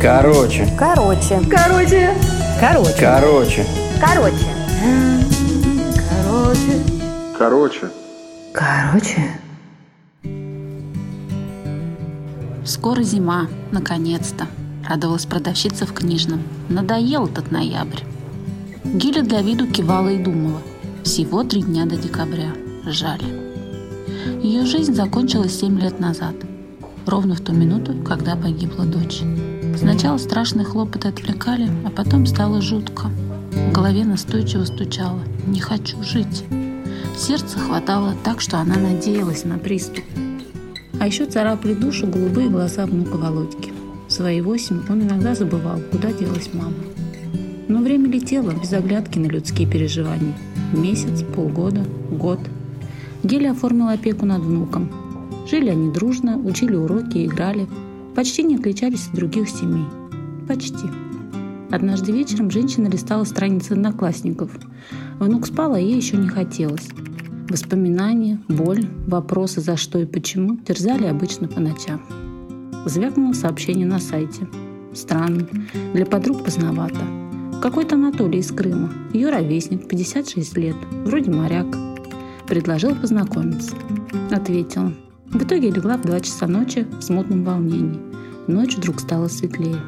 Короче. Короче. Короче. Короче. Короче. Короче. Короче. Короче. Короче. Скоро зима, наконец-то. Радовалась продавщица в книжном. Надоел этот ноябрь. Гиля для виду кивала и думала. Всего три дня до декабря. Жаль. Ее жизнь закончилась семь лет назад. Ровно в ту минуту, когда погибла дочь. Сначала страшные хлопоты отвлекали, а потом стало жутко. В голове настойчиво стучало «Не хочу жить». Сердце хватало так, что она надеялась на приступ. А еще царапали душу голубые глаза внука Володьки. В свои восемь он иногда забывал, куда делась мама. Но время летело без оглядки на людские переживания. Месяц, полгода, год. Геля оформила опеку над внуком. Жили они дружно, учили уроки играли. Почти не отличались от других семей. Почти. Однажды вечером женщина листала страницы одноклассников. Внук спал, а ей еще не хотелось. Воспоминания, боль, вопросы за что и почему терзали обычно по ночам. Звякнуло сообщение на сайте. Странно. Для подруг поздновато. Какой-то Анатолий из Крыма. Ее ровесник, 56 лет. Вроде моряк. Предложил познакомиться. Ответила. В итоге легла в 2 часа ночи в смутном волнении. Ночь вдруг стала светлее.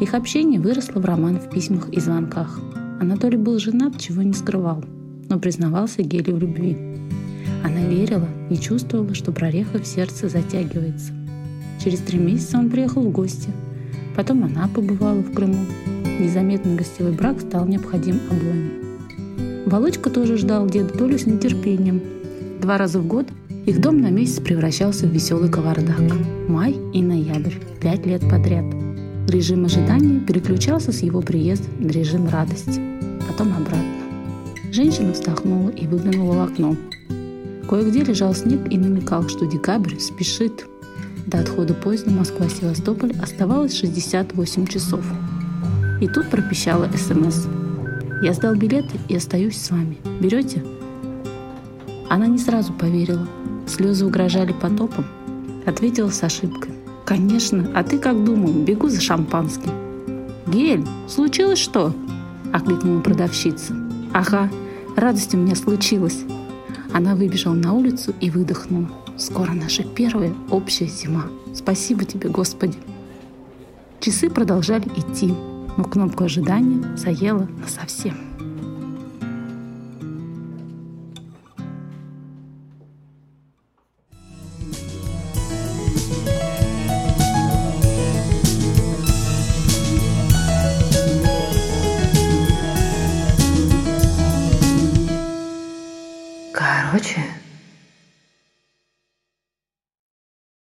Их общение выросло в роман в письмах и звонках. Анатолий был женат, чего не скрывал, но признавался Геле в любви. Она верила и чувствовала, что прореха в сердце затягивается. Через три месяца он приехал в гости. Потом она побывала в Крыму. Незаметный гостевой брак стал необходим обоим. Володька тоже ждал деда Толю с нетерпением. Два раза в год их дом на месяц превращался в веселый кавардак. Май и ноябрь. Пять лет подряд. Режим ожидания переключался с его приезда на режим радости. Потом обратно. Женщина вздохнула и выглянула в окно. Кое-где лежал снег и намекал, что декабрь спешит. До отхода поезда Москва-Севастополь оставалось 68 часов. И тут пропищала СМС. «Я сдал билеты и остаюсь с вами. Берете?» Она не сразу поверила. Слезы угрожали потопом. Ответила с ошибкой. «Конечно, а ты как думал? Бегу за шампанским». «Гель, случилось что?» – окликнула продавщица. «Ага, радость у меня случилась». Она выбежала на улицу и выдохнула. «Скоро наша первая общая зима. Спасибо тебе, Господи!» Часы продолжали идти, но кнопку ожидания заела насовсем. Короче.